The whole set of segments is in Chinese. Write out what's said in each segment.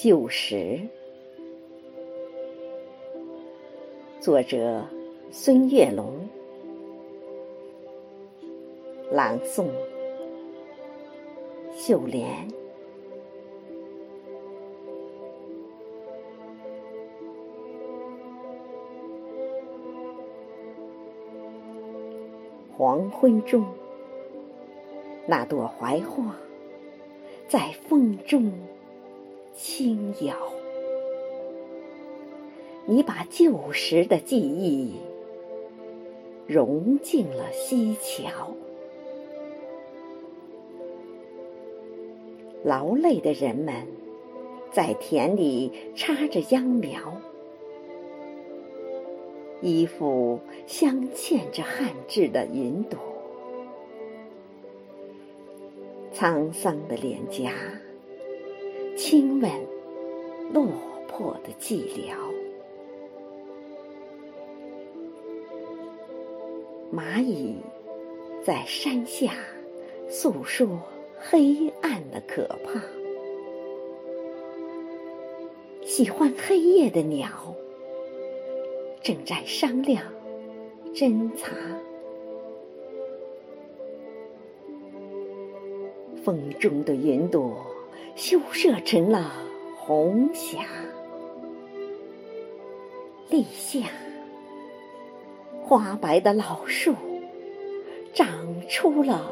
旧时，作者孙月龙，朗诵秀莲。黄昏中，那朵槐花在风中。轻摇，你把旧时的记忆融进了溪桥。劳累的人们在田里插着秧苗，衣服镶嵌着汗渍的云朵，沧桑的脸颊。亲吻落魄的寂寥，蚂蚁在山下诉说黑暗的可怕，喜欢黑夜的鸟正在商量侦查，风中的云朵。羞涩成了红霞，立夏，花白的老树长出了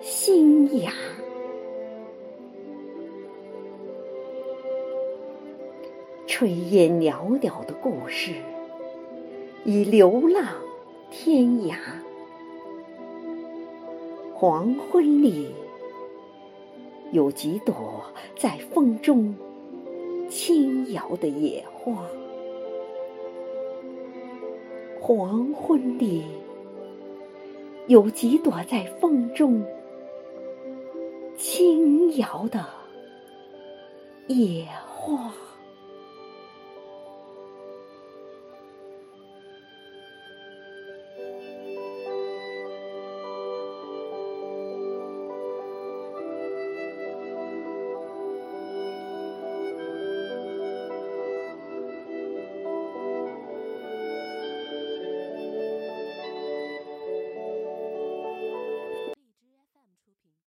新芽。炊烟袅袅的故事已流浪天涯，黄昏里。有几朵在风中轻摇的野花，黄昏里有几朵在风中轻摇的野花。